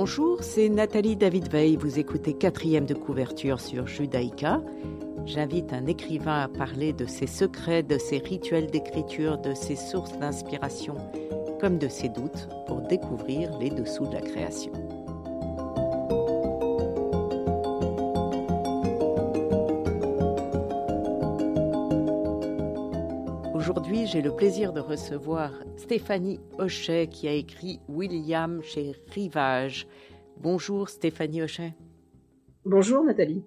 Bonjour, c'est Nathalie David Veil. Vous écoutez quatrième de couverture sur Judaïka. J'invite un écrivain à parler de ses secrets, de ses rituels d'écriture, de ses sources d'inspiration, comme de ses doutes, pour découvrir les dessous de la création. J'ai le plaisir de recevoir Stéphanie Hochet qui a écrit William chez Rivage. Bonjour Stéphanie Hochet. Bonjour Nathalie.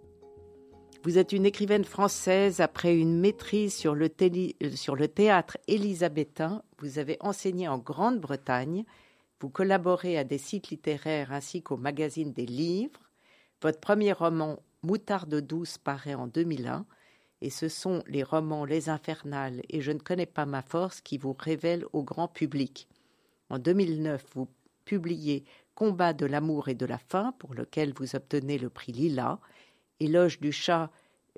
Vous êtes une écrivaine française après une maîtrise sur le, euh, sur le théâtre élisabétain. Vous avez enseigné en Grande-Bretagne. Vous collaborez à des sites littéraires ainsi qu'au magazine des livres. Votre premier roman Moutarde douce paraît en 2001 et ce sont les romans Les Infernales et Je ne connais pas ma force qui vous révèlent au grand public. En 2009, vous publiez Combat de l'amour et de la faim, pour lequel vous obtenez le prix Lila. Éloge du chat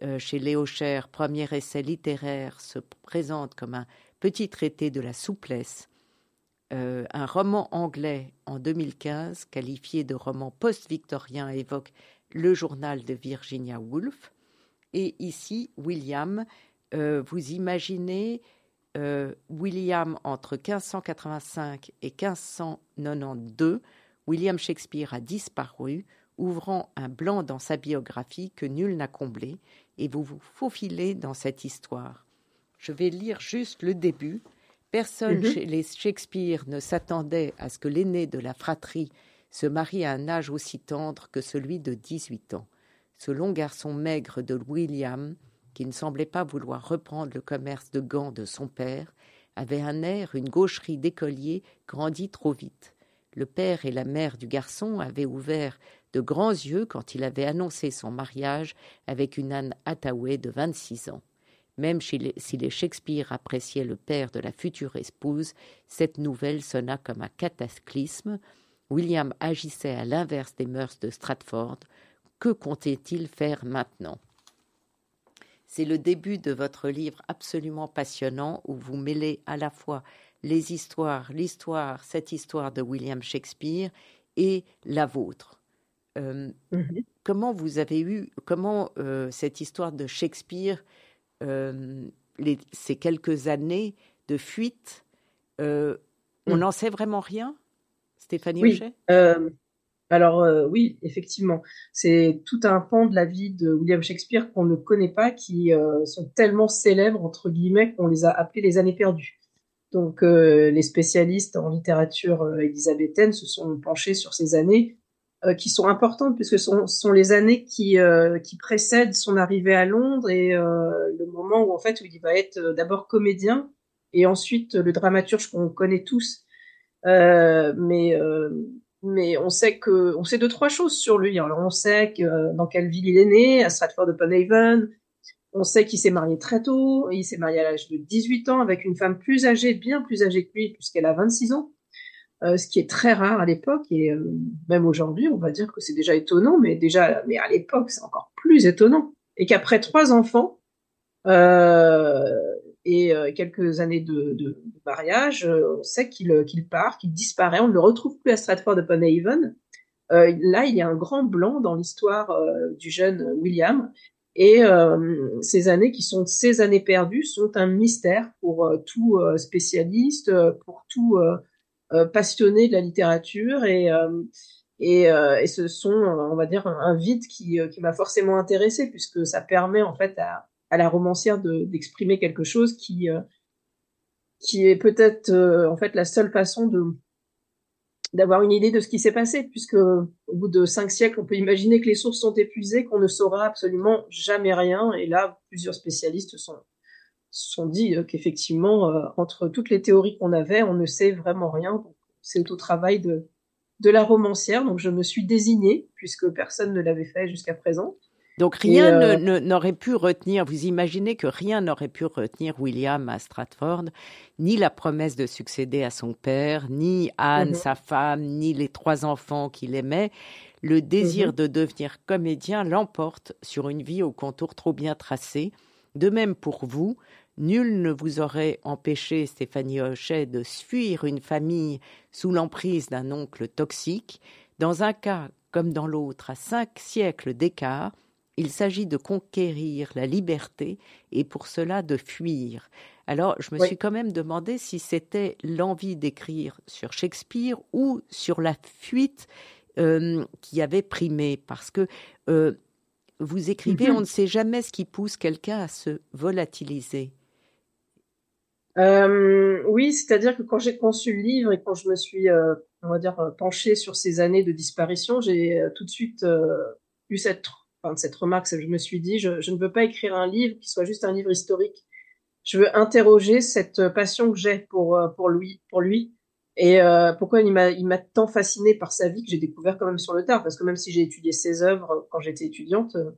euh, chez Léo Cher, premier essai littéraire, se présente comme un petit traité de la souplesse. Euh, un roman anglais en 2015, qualifié de roman post-victorien, évoque le journal de Virginia Woolf. Et ici, William, euh, vous imaginez euh, William entre 1585 et 1592, William Shakespeare a disparu, ouvrant un blanc dans sa biographie que nul n'a comblé, et vous vous faufilez dans cette histoire. Je vais lire juste le début. Personne mhm. chez les Shakespeare ne s'attendait à ce que l'aîné de la fratrie se marie à un âge aussi tendre que celui de 18 ans ce long garçon maigre de William, qui ne semblait pas vouloir reprendre le commerce de gants de son père, avait un air, une gaucherie d'écolier grandi trop vite. Le père et la mère du garçon avaient ouvert de grands yeux quand il avait annoncé son mariage avec une Anne Hathaway de vingt-six ans. Même si les Shakespeare appréciaient le père de la future épouse, cette nouvelle sonna comme un cataclysme. William agissait à l'inverse des mœurs de Stratford, que comptait-il faire maintenant? C'est le début de votre livre absolument passionnant où vous mêlez à la fois les histoires, l'histoire, cette histoire de William Shakespeare et la vôtre. Euh, mhm. Comment vous avez eu, comment euh, cette histoire de Shakespeare, euh, ces quelques années de fuite, on mhm. n'en sait vraiment rien, Stéphanie oui. Alors euh, oui, effectivement, c'est tout un pan de la vie de William Shakespeare qu'on ne connaît pas, qui euh, sont tellement célèbres entre guillemets qu'on les a appelés les années perdues. Donc euh, les spécialistes en littérature élisabéthaine se sont penchés sur ces années qui sont importantes puisque ce sont, les années qui, qui précèdent son arrivée à Londres et le moment où en fait où il va être d'abord comédien et ensuite le dramaturge qu'on connaît tous. mais mais on sait que on sait deux trois choses sur lui. Alors on sait que, dans quelle ville il est né, à Stratford-upon-Avon. On sait qu'il s'est marié très tôt. Il s'est marié à l'âge de 18 ans avec une femme plus âgée, bien plus âgée que lui, puisqu'elle a 26 ans, euh, ce qui est très rare à l'époque et euh, même aujourd'hui, on va dire que c'est déjà étonnant, mais déjà, mais à l'époque, c'est encore plus étonnant. Et qu'après trois enfants, euh, et euh, quelques années de, de, mariage, euh, on sait qu'il euh, qu'il part, qu'il disparaît, on ne le retrouve plus à Stratford-upon-Avon. là, il y a un grand blanc dans l'histoire du jeune William, et ces années qui sont ces années perdues sont un mystère pour tout spécialiste, pour tout passionné de la littérature, et et, et, ce sont, on va dire, un, vide qui, qui m'a forcément intéressé puisque ça permet en fait à, à la romancière d'exprimer quelque chose qui euh, est peut-être euh, en fait la seule façon d'avoir une idée de ce qui s'est passé, puisque au bout de cinq siècles, on peut imaginer que les sources sont épuisées, qu'on ne saura absolument jamais rien. Et là, plusieurs spécialistes sont sont dit euh, qu'effectivement, entre toutes les théories qu'on avait, on ne sait vraiment rien. C'est au travail de de la romancière. Donc, je me suis désignée, puisque personne ne l'avait fait jusqu'à présent. Donc rien euh, n'aurait pu retenir, vous imaginez que rien n'aurait pu retenir William à Stratford, ni la promesse de succéder à son père, ni Anne, mhm. sa femme, ni les trois enfants qu'il aimait. Le désir mhm. de devenir comédien l'emporte sur une vie au contour trop bien tracé. De même pour vous, Nul ne vous aurait empêché, Stéphanie Hochet, de fuir une famille sous l'emprise d'un oncle toxique. Dans un cas comme dans l'autre, à cinq siècles d'écart, il s'agit de conquérir la liberté et pour cela de fuir. Alors, je me suis quand même demandé si c'était l'envie d'écrire sur Shakespeare ou sur la fuite euh, qui avait primé, parce que euh, vous écrivez, mhm. on ne sait jamais ce qui pousse quelqu'un à se volatiliser. Euh, oui, c'est-à-dire que quand j'ai conçu le livre et quand je me suis, on va dire, penchée sur ces années de disparition, j'ai tout de suite eu cette, cette remarque. Je me suis dit, je, je, ne veux pas écrire un livre qui soit juste un livre historique. Je veux interroger cette passion que j'ai pour euh, pour lui pour lui. Et euh, pourquoi il m'a il m'a tant fasciné par sa vie que j'ai découvert quand même sur le tard. Parce que même si j'ai étudié ses œuvres quand j'étais étudiante euh,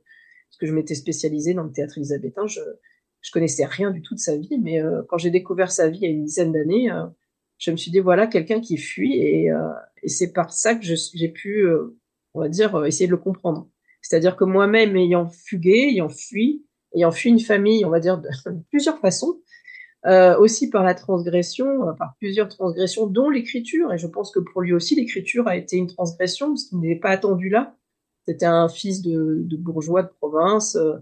parce que je m'étais spécialisée dans le théâtre élisabétain je je connaissais rien du tout de sa vie. Mais quand j'ai découvert sa vie il y a une dizaine d'années je me suis dit voilà quelqu'un qui fuit. Et et c'est par ça que j'ai pu on va dire essayer de le comprendre c'est-à-dire que moi-même ayant fugué ayant fui ayant fui une famille, on va dire, de, plusieurs façons, euh, aussi par la transgression, euh, par plusieurs transgressions, dont l'écriture. Et je pense que pour lui aussi, l'écriture a été une transgression, parce qu'il n'était pas attendu là. C'était un fils de, bourgeois de province euh,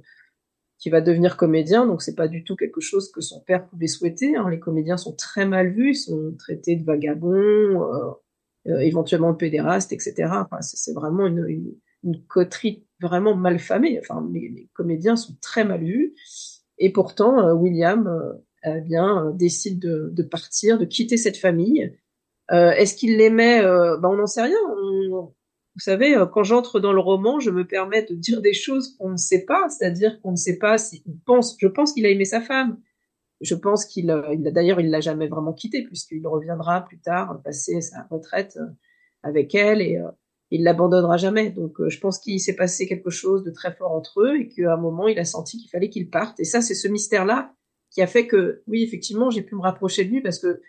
qui va devenir comédien, donc c'est pas du tout quelque chose que son père pouvait souhaiter. Hein. Les comédiens sont très mal vus, ils sont traités de vagabonds, éventuellement de pédérastes, etc. Enfin, c'est vraiment une, une coterie vraiment mal famée. Enfin, les, comédiens sont très mal vus. Et pourtant, euh, William euh, eh bien, euh, décide de, partir, de quitter cette famille. Est-ce qu'il l'aimait ben, On n'en sait rien. vous savez, quand j'entre dans le roman, je me permets de dire des choses qu'on ne sait pas, c'est-à-dire qu'on ne sait pas si pense. Je pense qu'il a aimé sa femme. Je pense qu'il, il, d'ailleurs, il l'a jamais vraiment quitté puisqu'il reviendra plus tard passer sa retraite avec elle et il l'abandonnera jamais. Donc euh, je pense qu'il s'est passé quelque chose de très fort entre eux et qu'à un moment il a senti qu'il fallait qu'il parte. Et ça, c'est ce mystère-là qui a fait que, oui, effectivement, j'ai pu me rapprocher de lui parce que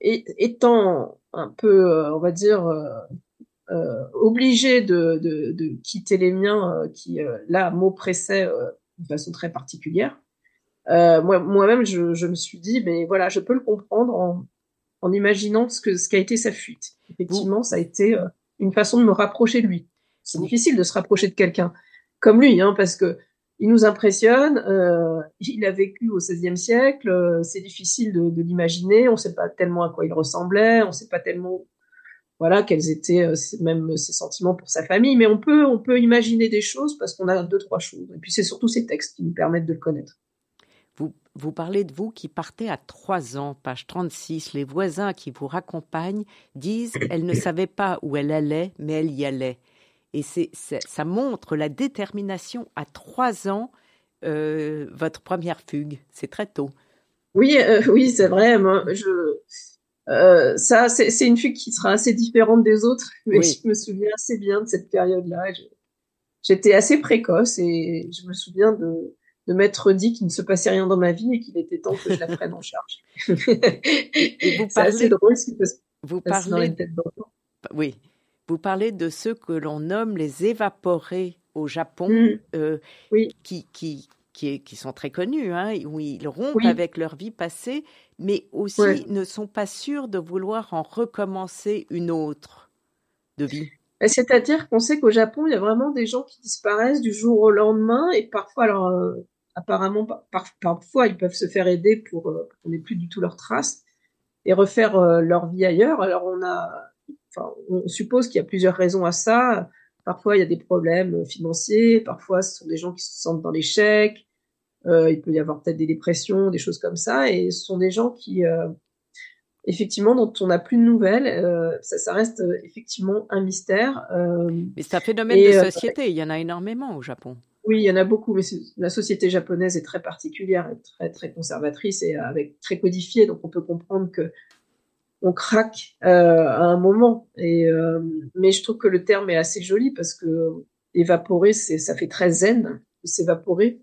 étant un peu, euh, on va dire, euh, obligé de, de, quitter les miens qui, là, m'oppressaient de façon très particulière, moi, moi-même, je, je, me suis dit, mais voilà, je peux le comprendre en, en imaginant ce que ce qu'a été sa fuite. Effectivement, ça a été une façon de me rapprocher de lui. C'est difficile de se rapprocher de quelqu'un comme lui, hein, parce que il nous impressionne. Euh, il a vécu au XVIe siècle. Euh, c'est difficile de, de l'imaginer. On ne sait pas tellement à quoi il ressemblait. On ne sait pas tellement, voilà, quels étaient euh, même ses sentiments pour sa famille. Mais on peut, on peut imaginer des choses parce qu'on a deux, trois choses. Et puis c'est surtout ces textes qui nous permettent de le connaître. Vous parlez de vous qui partez à trois ans, page 36. Les voisins qui vous raccompagnent disent elle ne savait pas où elle allait, mais elle y allait. Et c'est, ça montre la détermination à trois ans, euh, votre première fugue. C'est très tôt. Oui, euh, oui, c'est vrai. Moi, je, euh, ça, c'est, une fugue qui sera assez différente des autres, mais je me souviens assez bien de cette période-là. J'étais assez précoce et je me souviens de, de m'être dit qu'il ne se passait rien dans ma vie et qu'il était temps que je la prenne en charge. et, vous parlez, assez drôle ce qui peut se vous parlez, dans les têtes Oui, vous parlez de ceux que l'on nomme les évaporés au Japon, mmh. euh, oui. qui, qui, qui, qui, sont très connus, hein, où ils rompent avec leur vie passée, mais aussi ne sont pas sûrs de vouloir en recommencer une autre de vie. C'est-à-dire qu'on sait qu'au Japon, il y a vraiment des gens qui disparaissent du jour au lendemain et parfois, alors, euh, apparemment, parfois, ils peuvent se faire aider pour, euh, qu'on n'ait plus du tout leurs traces et refaire euh, leur vie ailleurs. Alors, on a, enfin, on suppose qu'il y a plusieurs raisons à ça. Parfois, il y a des problèmes financiers. Parfois, ce sont des gens qui se sentent dans l'échec. Euh, il peut y avoir peut-être des dépressions, des choses comme ça. Et ce sont des gens qui, euh, effectivement, dont on n'a plus de nouvelles. Euh, ça, ça, reste effectivement un mystère. Mais c'est un phénomène de société. Il y en a énormément au Japon. Oui, il y en a beaucoup, mais la société japonaise est très particulière, très très conservatrice et avec très codifiée, donc on peut comprendre que on craque euh, à un moment. Et euh, mais je trouve que le terme est assez joli parce que évaporer, ça fait très zen de s'évaporer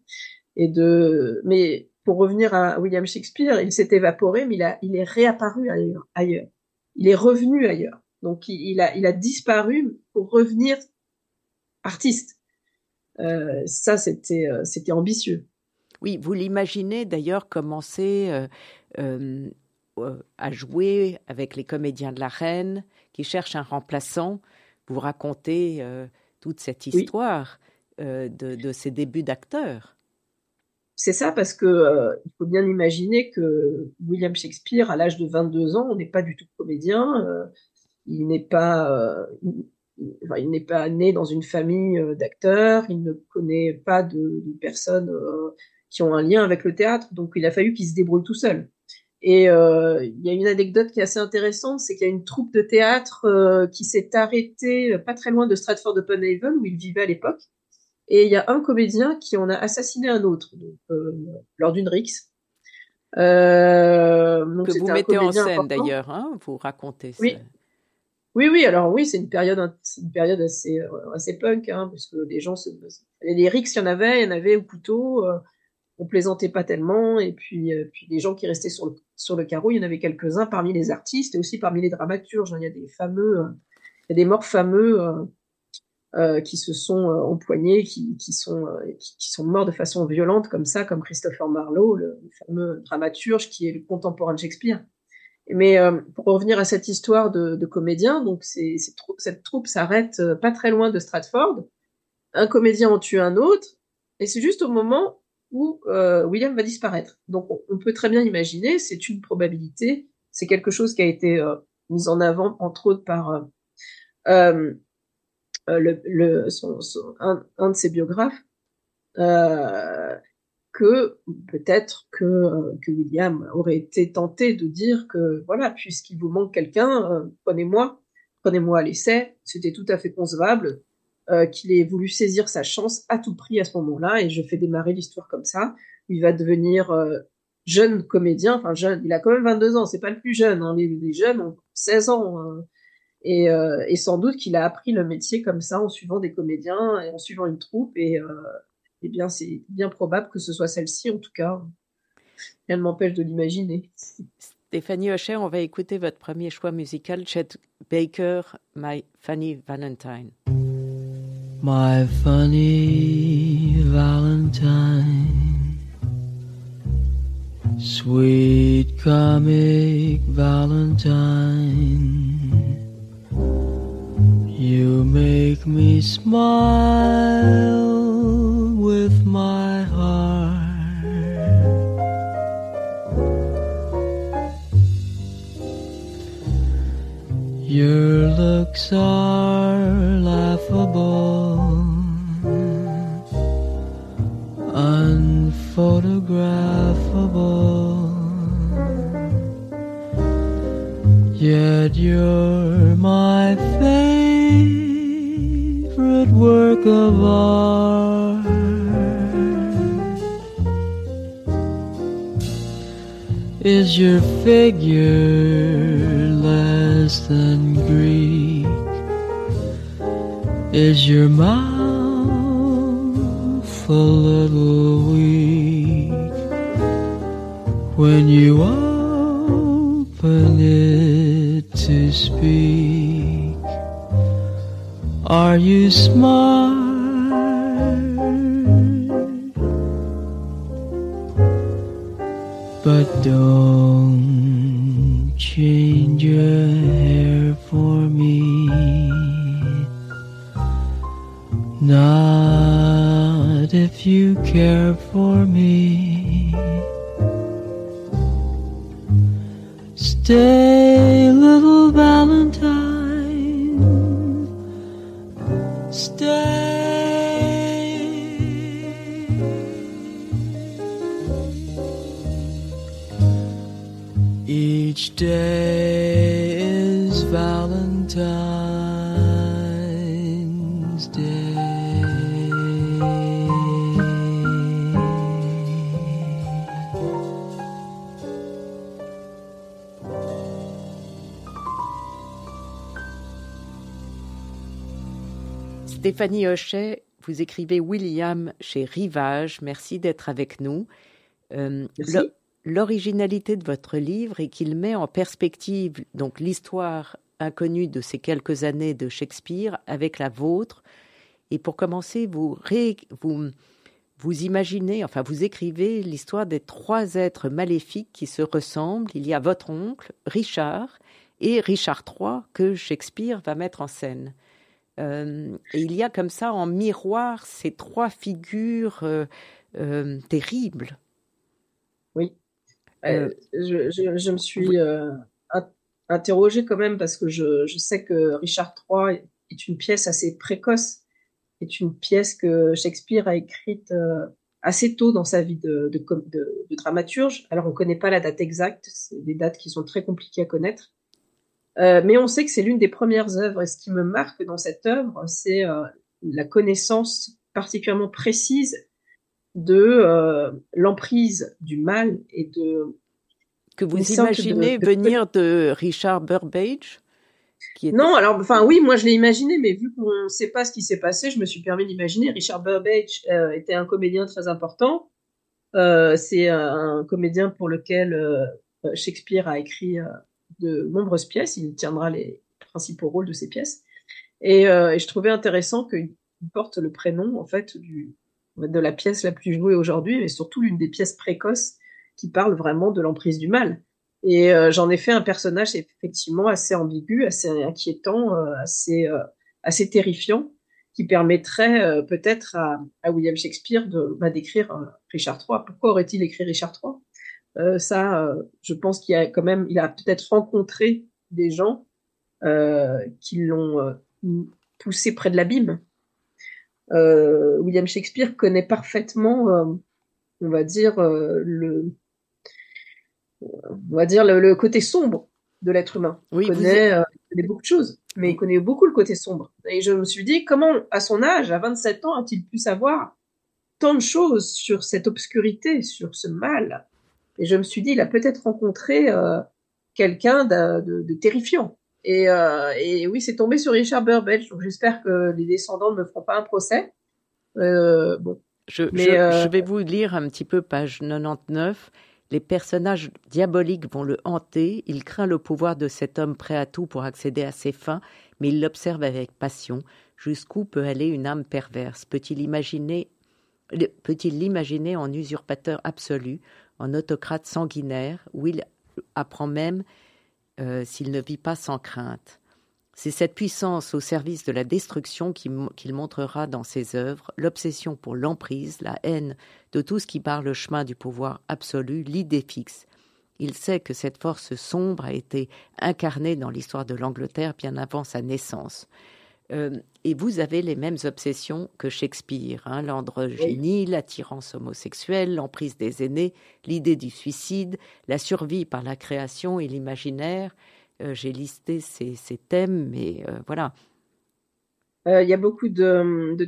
et de. Mais pour revenir à William Shakespeare, il s'est évaporé, mais il a il est réapparu ailleurs. ailleurs. Il est revenu ailleurs. Donc il a il a disparu pour revenir artiste. Euh, ça, c'était euh, c'était ambitieux. Oui, vous l'imaginez d'ailleurs commencer euh, à jouer avec les comédiens de la Reine qui cherchent un remplaçant vous racontez toute cette histoire de, de, ses débuts d'acteur. C'est ça parce que il faut bien imaginer que William Shakespeare, à l'âge de 22 ans, n'est pas du tout comédien. il n'est pas, il n'est pas né dans une famille euh, d'acteurs, il ne connaît pas de, personnes euh, qui ont un lien avec le théâtre, donc il a fallu qu'il se débrouille tout seul. Et euh, il y a une anecdote qui est assez intéressante, c'est qu'il y a une troupe de théâtre qui s'est arrêtée pas très loin de Stratford-upon-Avon où il vivait à l'époque, et il y a un comédien qui en a assassiné un autre lors d'une rixe. que vous mettez en scène d'ailleurs, hein, vous racontez. Oui. Oui, oui, alors oui, c'est une période, une période assez, euh, assez punk, hein, parce que les gens se, les rixes, il y en avait, il y en avait au couteau, euh, on plaisantait pas tellement, et puis, euh, puis les gens qui restaient sur le, sur le carreau, il y en avait quelques-uns parmi les artistes et aussi parmi les dramaturges. Hein. il y a des fameux, il y a des morts fameux qui se sont empoignés, qui sont, qui, sont morts de façon violente comme ça, comme Christopher Marlowe, le fameux dramaturge qui est le contemporain de Shakespeare. Mais euh, pour revenir à cette histoire de, de comédien, donc cette troupe s'arrête euh, pas très loin de Stratford. Un comédien en tue un autre, et c'est juste au moment où euh, William va disparaître. Donc on, peut très bien imaginer, c'est une probabilité, c'est quelque chose qui a été euh, mis en avant entre autres par le, le son, son, un, un, de ses biographes, que peut-être que, euh, que, William aurait été tenté de dire que voilà, puisqu'il vous manque quelqu'un, euh, prenez-moi, prenez-moi à l'essai. C'était tout à fait concevable euh, qu'il ait voulu saisir sa chance à tout prix à ce moment-là, et je fais démarrer l'histoire comme ça. Il va devenir jeune comédien, enfin jeune, il a quand même 22 ans, c'est pas le plus jeune, hein, les, jeunes ont 16 ans. Hein. Et, et, sans doute qu'il a appris le métier comme ça en suivant des comédiens et en suivant une troupe et, eh bien, c'est bien probable que ce soit celle-ci, en tout cas. Rien ne m'empêche de l'imaginer. Stéphanie Hocher, on va écouter votre premier choix musical, Chet Baker, My Funny Valentine. My funny Valentine, sweet comic Valentine. You make me smile with my heart. Your looks are laughable, unphotographable. Yet you're my favorite work of art. Is your figure less than Greek? Is your mouth a little weak when you open it to speak? Are you smart? But don't change your hair for me. Not if you care for me. Stay, Valentine's Day. Stéphanie Hochet, vous écrivez William chez Rivage. Merci d'être avec nous. Euh, l'originalité de votre livre est qu'il met en perspective donc l'histoire inconnue de ces quelques années de Shakespeare avec la vôtre. Et pour commencer, vous, vous, vous imaginez, enfin vous écrivez l'histoire des trois êtres maléfiques qui se ressemblent. Il y a votre oncle, Richard, et Richard III, que Shakespeare va mettre en scène. et il y a comme ça en miroir ces trois figures terribles. Oui. Je, je, me suis interrogée quand même parce que je, je sais que Richard III est une pièce assez précoce, est une pièce que Shakespeare a écrite assez tôt dans sa vie de, de, de, dramaturge. Alors on ne connaît pas la date exacte, c'est des dates qui sont très compliquées à connaître. Euh, mais on sait que c'est l'une des premières œuvres. Et ce qui me marque dans cette œuvre, c'est euh, la connaissance particulièrement précise de euh, l'emprise du mal et de que vous imaginez venir de Richard Burbage non, alors, enfin, oui, moi je l'ai imaginé, mais vu qu'on ne sait pas ce qui s'est passé, je me suis permis d'imaginer. Richard Burbage euh, était un comédien très important. Euh, c'est un, comédien pour lequel euh, Shakespeare a écrit de nombreuses pièces. Il tiendra les principaux rôles de ces pièces. Et, et je trouvais intéressant qu'il porte le prénom, en fait, du, de la pièce la plus jouée aujourd'hui, mais surtout l'une des pièces précoces qui parle vraiment de l'emprise du mal. Et euh, j'en ai fait un personnage effectivement assez ambigu, assez inquiétant, euh, assez, euh, assez terrifiant, qui permettrait peut-être à, à, William Shakespeare de bah, d'écrire Richard III. Pourquoi aurait-il écrit Richard III Ça, je pense qu'il a quand même, il a peut-être rencontré des gens qui l'ont poussé près de l'abîme. William Shakespeare connaît parfaitement, on va dire, le on va dire, le, côté sombre de l'être humain. Oui, il, connaît, euh, il connaît beaucoup de choses, mais il connaît beaucoup le côté sombre. Et je me suis dit, comment, à son âge, à 27 ans, a-t-il pu savoir tant de choses sur cette obscurité, sur ce mal? Et je me suis dit, il a peut-être rencontré euh, quelqu'un de, terrifiant. Et, euh, et, oui, c'est tombé sur Richard Burbage, donc j'espère que les descendants ne me feront pas un procès. bon. Je, je, vais vous lire un petit peu page 99. Les personnages diaboliques vont le hanter, il craint le pouvoir de cet homme prêt à tout pour accéder à ses fins, mais il l'observe avec passion. Jusqu'où peut aller une âme perverse? Peut-il imaginer peut-il l'imaginer en usurpateur absolu, en autocrate sanguinaire, où il apprend même euh, s'il ne vit pas sans crainte? C'est cette puissance au service de la destruction qu'il montrera dans ses œuvres, l'obsession pour l'emprise, la haine de tout ce qui barre le chemin du pouvoir absolu, l'idée fixe. Il sait que cette force sombre a été incarnée dans l'histoire de l'Angleterre bien avant sa naissance. Euh, et vous avez les mêmes obsessions que Shakespeare, hein, l'androgynie, l'attirance homosexuelle, l'emprise des aînés, l'idée du suicide, la survie par la création et l'imaginaire, j'ai listé ces, thèmes, mais euh, voilà. Euh, il y a beaucoup de,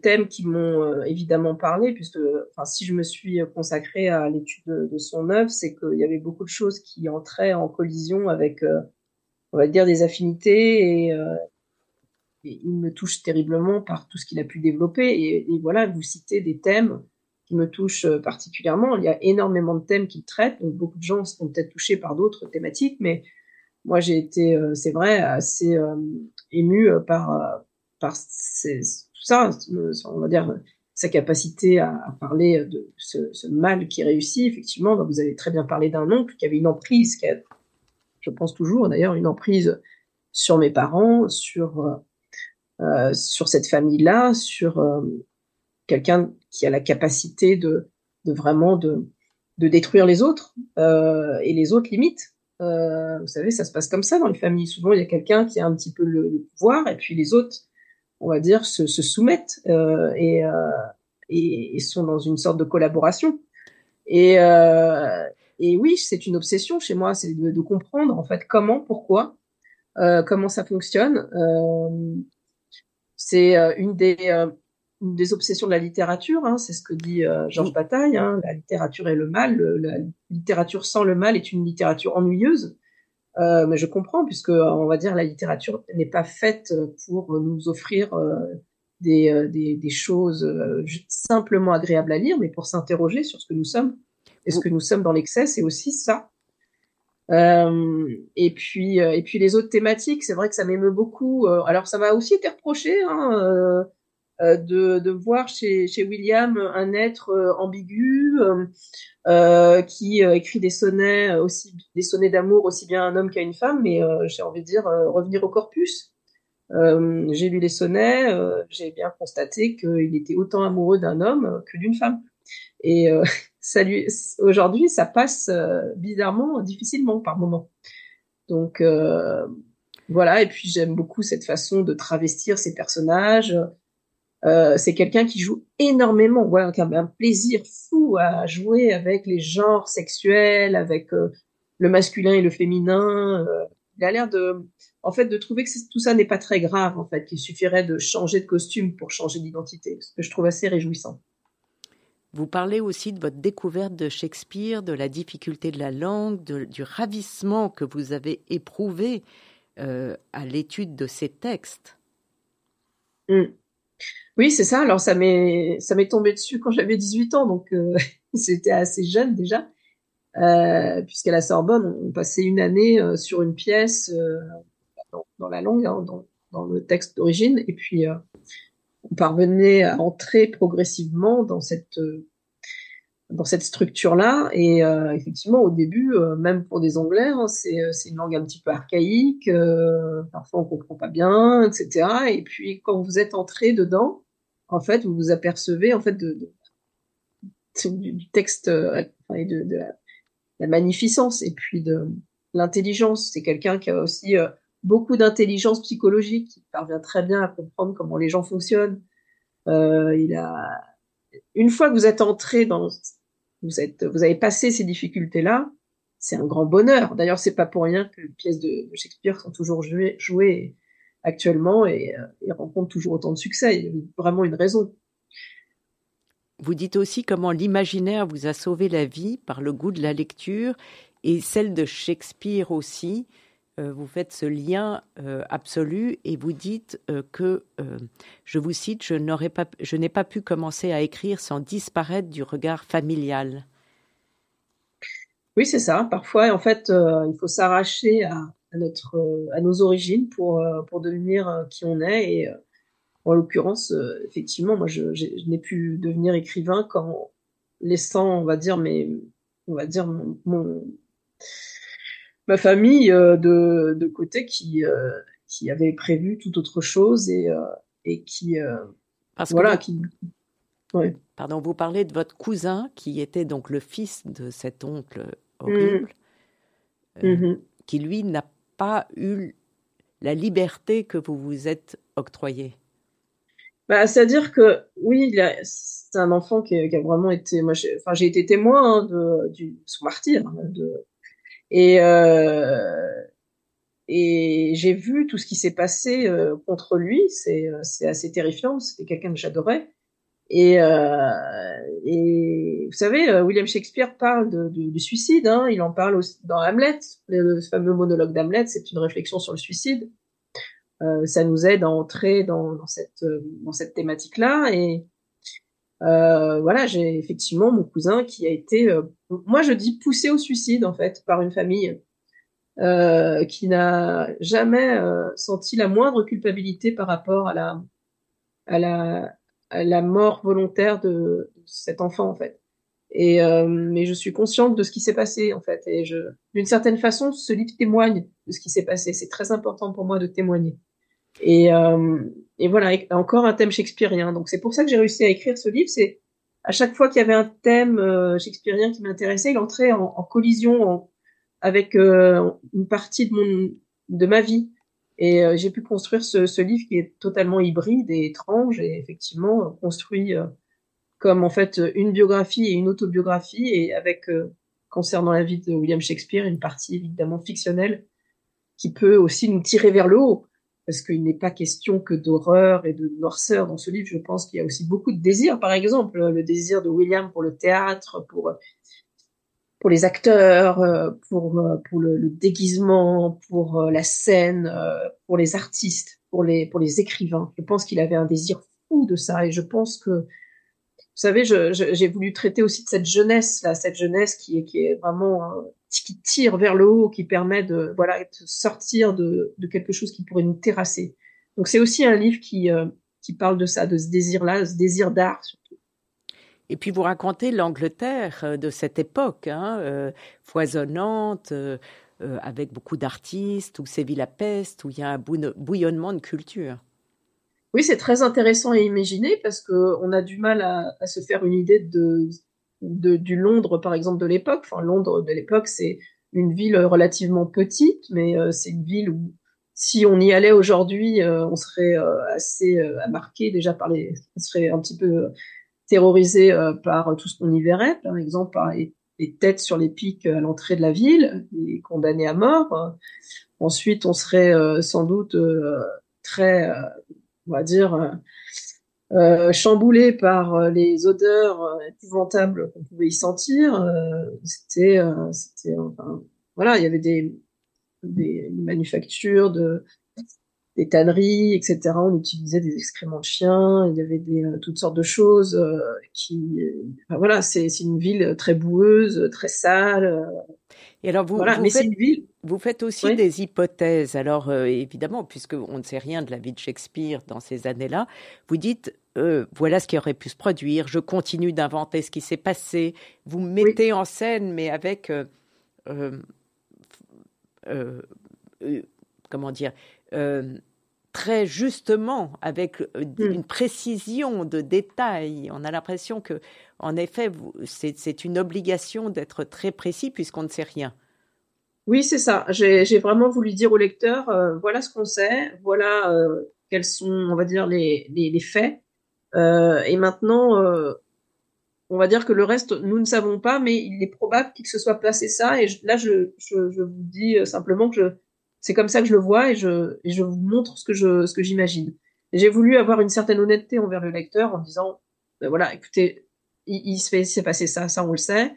thèmes qui m'ont évidemment parlé, puisque si je me suis consacrée à l'étude de, son œuvre, c'est qu'il y avait beaucoup de choses qui entraient en collision avec, on va dire, des affinités et, il me touche terriblement par tout ce qu'il a pu développer. Et, et, voilà, vous citez des thèmes qui me touchent particulièrement. Il y a énormément de thèmes qu'il traite, donc beaucoup de gens sont peut-être touchés par d'autres thématiques, mais moi j'ai été, euh, c'est vrai, assez euh, ému euh, par par tout ça, on va dire sa capacité à, parler de ce, mal qui réussit. Effectivement, bah, vous avez très bien parlé d'un oncle qui avait une emprise, qui a, je pense toujours d'ailleurs, une emprise sur mes parents, sur euh, sur cette famille-là, sur quelqu'un qui a la capacité de, de vraiment de, de détruire les autres euh, et les autres limites. Euh, vous savez, ça se passe comme ça dans les familles. Souvent, il y a quelqu'un qui a un petit peu le, pouvoir, et puis les autres, on va dire, se, soumettent euh, euh, et, sont dans une sorte de collaboration. Et, et oui, c'est une obsession chez moi, c'est de, comprendre en fait comment, pourquoi, comment ça fonctionne. c'est une des une des obsessions de la littérature, hein, c'est ce que dit euh, Georges Bataille, hein, la littérature est le mal, la littérature sans le mal est une littérature ennuyeuse. Euh, mais je comprends, puisque on va dire la littérature n'est pas faite pour nous offrir euh, des, des, des, choses simplement agréables à lire, mais pour s'interroger sur ce que nous sommes. Et ce que nous sommes dans l'excès, c'est aussi ça. et puis, et puis les autres thématiques, c'est vrai que ça m'émeut beaucoup. alors ça m'a aussi été reproché. Hein, euh, de, de, voir chez, chez, William un être euh, ambigu euh, qui écrit des sonnets aussi des sonnets d'amour aussi bien à un homme qu'à une femme, mais j'ai envie de dire revenir au corpus. euh, j'ai lu les sonnets, euh, j'ai bien constaté qu'il était autant amoureux d'un homme que d'une femme. Et euh, ça aujourd'hui, ça passe bizarrement, difficilement par moment. Donc voilà. Et puis j'aime beaucoup cette façon de travestir ses personnages. C'est quelqu'un qui joue énormément, ouais, qui a un plaisir fou à jouer avec les genres sexuels, avec le masculin et le féminin. il a l'air de, en fait, de trouver que tout ça n'est pas très grave, en fait, qu'il suffirait de changer de costume pour changer d'identité, ce que je trouve assez réjouissant. Vous parlez aussi de votre découverte de Shakespeare, de la difficulté de la langue, du ravissement que vous avez éprouvé euh, à l'étude de ces textes. Hmm. Oui, c'est ça. Alors ça m'est ça m'est tombé dessus quand j'avais 18 ans, donc euh, c'était assez jeune déjà. Euh, puisqu'à la Sorbonne, on passait une année sur une pièce dans, la langue, hein, dans, le texte d'origine, et puis euh, on parvenait à entrer progressivement dans cette euh, dans cette structure-là. Et euh, effectivement, au début, même pour des Anglais, hein, c'est une langue un petit peu archaïque. parfois, on comprend pas bien, etc. Et puis, quand vous êtes entré dedans, en fait, vous vous apercevez en fait de, du texte et de, de la, magnificence et puis de l'intelligence. C'est quelqu'un qui a aussi beaucoup d'intelligence psychologique, il parvient très bien à comprendre comment les gens fonctionnent. Euh, il a, une fois que vous êtes entré dans, vous êtes, vous avez passé ces difficultés-là, c'est un grand bonheur. D'ailleurs, c'est pas pour rien que les pièces de, Shakespeare sont toujours jouées actuellement et, euh, et rencontrent toujours autant de succès. Il y a vraiment une raison. Vous dites aussi comment l'imaginaire vous a sauvé la vie par le goût de la lecture et celle de Shakespeare aussi. Euh, vous faites ce lien euh, absolu et vous dites euh, que, je vous cite, je n'aurais pas, je n'ai pas pu commencer à écrire sans disparaître du regard familial. Oui, c'est ça. Parfois, en fait, il faut s'arracher à, notre, à nos origines pour pour devenir qui on est. Et en l'occurrence, effectivement, moi, je, n'ai pu devenir écrivain qu'en laissant, on va dire, mes, on va dire mon ma famille euh, de, de côté qui euh, qui avait prévu tout autre chose et euh, et qui Parce voilà qui Pardon, vous parlez de votre cousin qui était donc le fils de cet oncle horrible, mmh. Mmh. qui lui n'a eu la liberté que vous vous êtes octroyée. Bah, c'est-à-dire que oui, c'est un enfant qui, a vraiment été, moi, j'ai, été témoin hein, de, son martyr, hein, euh, et j'ai vu tout ce qui s'est passé euh, contre lui. Euh, c'est assez terrifiant. C'était quelqu'un que j'adorais. Et, euh, et vous savez, William Shakespeare parle de, du suicide. Hein. Il en parle aussi dans Hamlet. Le, fameux monologue d'Hamlet, c'est une réflexion sur le suicide. Euh, ça nous aide à entrer dans, dans cette, dans cette thématique-là. Et, euh, voilà, j'ai effectivement mon cousin qui a été, euh, moi je dis poussé au suicide en fait par une famille euh, qui n'a jamais euh, senti la moindre culpabilité par rapport à la à la la mort volontaire de, cet enfant en fait. Et mais je suis consciente de ce qui s'est passé en fait et je d'une certaine façon ce livre témoigne de ce qui s'est passé. C'est très important pour moi de témoigner. Et, euh, et voilà, encore un thème shakespearien. Donc c'est pour ça que j'ai réussi à écrire ce livre. C'est à chaque fois qu'il y avait un thème euh, shakespearien qui m'intéressait, il entrait en, en collision avec euh, une partie de mon de ma vie. Et euh, j'ai pu construire ce, ce, livre qui est totalement hybride et étrange et effectivement construit comme en fait une biographie et une autobiographie et avec concernant la vie de William Shakespeare une partie évidemment fictionnelle qui peut aussi nous tirer vers le haut parce qu'il n'est pas question que d'horreur et de noirceur dans ce livre. Je pense qu'il y a aussi beaucoup de désir, par exemple, le désir de William pour le théâtre, pour pour les acteurs, pour pour le, déguisement, pour euh, la scène, euh, pour les artistes, pour les pour les écrivains. Je pense qu'il avait un désir fou de ça, et je pense que vous savez, j'ai voulu traiter aussi de cette jeunesse là, cette jeunesse qui est qui est vraiment qui tire vers le haut, qui permet de voilà de sortir de, de quelque chose qui pourrait nous terrasser. Donc c'est aussi un livre qui euh, qui parle de ça, de ce désir-là, ce désir d'art surtout. Et puis vous racontez l'Angleterre euh, de cette époque, hein, euh, foisonnante, euh, avec beaucoup d'artistes, où sévit la peste, où il y a un bouillonnement de culture. Oui, c'est très intéressant à imaginer parce qu'on a du mal à, se faire une idée de, du Londres, par exemple, de l'époque. Enfin, Londres de l'époque, c'est une ville relativement petite, mais euh, c'est une ville où si on y allait aujourd'hui, euh, on serait assez marqué déjà par les, on serait un petit peu terrorisé par tout ce qu'on y verrait, par exemple par les les têtes sur les pics à l'entrée de la ville, et condamnés à mort. Ensuite, on serait euh, sans doute euh, très, euh, on va dire, chamboulé par les odeurs épouvantables qu'on pouvait y sentir. c'était, enfin, voilà, il y avait des manufactures de des tanneries, etc. On utilisait des excréments de chiens, il y avait des, euh, toutes sortes de choses euh, qui, voilà, c'est une ville très boueuse, très sale. Et alors vous, vous, faites, vous faites aussi des hypothèses. Alors euh, évidemment, puisque on ne sait rien de la vie de Shakespeare dans ces années-là, vous dites voilà ce qui aurait pu se produire. Je continue d'inventer ce qui s'est passé. Vous mettez en scène, mais avec comment dire euh, très justement, avec euh, hmm. une précision de détail. On a l'impression que, en effet, c'est une obligation d'être très précis puisqu'on ne sait rien. Oui, c'est ça. J'ai vraiment voulu dire au lecteur, euh, voilà ce qu'on sait, voilà quels sont, on va dire, les, les, faits. et maintenant, on va dire que le reste, nous ne savons pas, mais il est probable qu'il se soit placé ça. Et là, je, je, je, vous dis simplement que je, c'est comme ça que je le vois et je, je vous montre ce que je, ce que j'imagine. J'ai voulu avoir une certaine honnêteté envers le lecteur en disant, ben voilà, écoutez, il, il se fait, s'est passé ça, ça on le sait.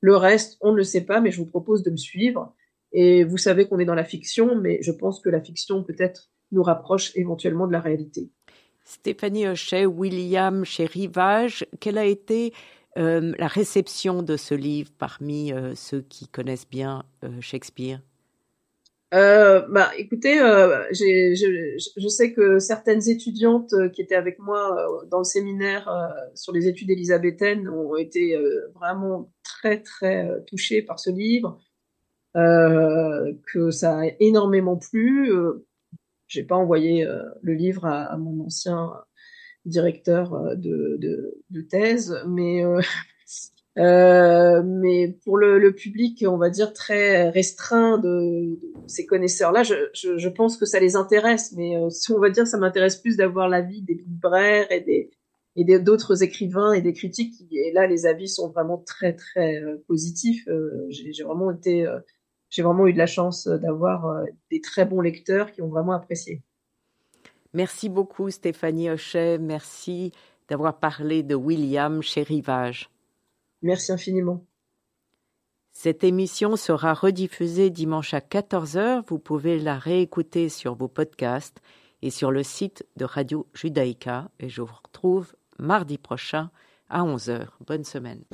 Le reste, on ne le sait pas, mais je vous propose de me suivre. Et vous savez qu'on est dans la fiction, mais je pense que la fiction peut-être nous rapproche éventuellement de la réalité. Stéphanie Hochet, William chez Rivage, quelle a été euh, la réception de ce livre parmi euh, ceux qui connaissent bien euh, Shakespeare? Euh, bah, écoutez, euh, je, je, sais que certaines étudiantes euh, qui étaient avec moi euh, dans le séminaire sur les études élisabéthaines ont été vraiment très très touchées par ce livre, que ça a énormément plu. J'ai pas envoyé le livre à, à, mon ancien directeur de, de, de thèse, mais euh, mais pour le, public, on va dire très restreint de, ces connaisseurs-là, je, pense que ça les intéresse. Mais euh, si on va dire, ça m'intéresse plus d'avoir l'avis des libraires et des et d'autres écrivains et des critiques. Et là, les avis sont vraiment très très euh, positifs. Euh, j'ai vraiment été, j'ai vraiment eu de la chance d'avoir des très bons lecteurs qui ont vraiment apprécié. Merci beaucoup, Stéphanie Hochet. Merci d'avoir parlé de William chez Rivage. Merci infiniment. Cette émission sera rediffusée dimanche à 14h. Vous pouvez la réécouter sur vos podcasts et sur le site de Radio Judaïka. Et je vous retrouve mardi prochain à 11h. Bonne semaine.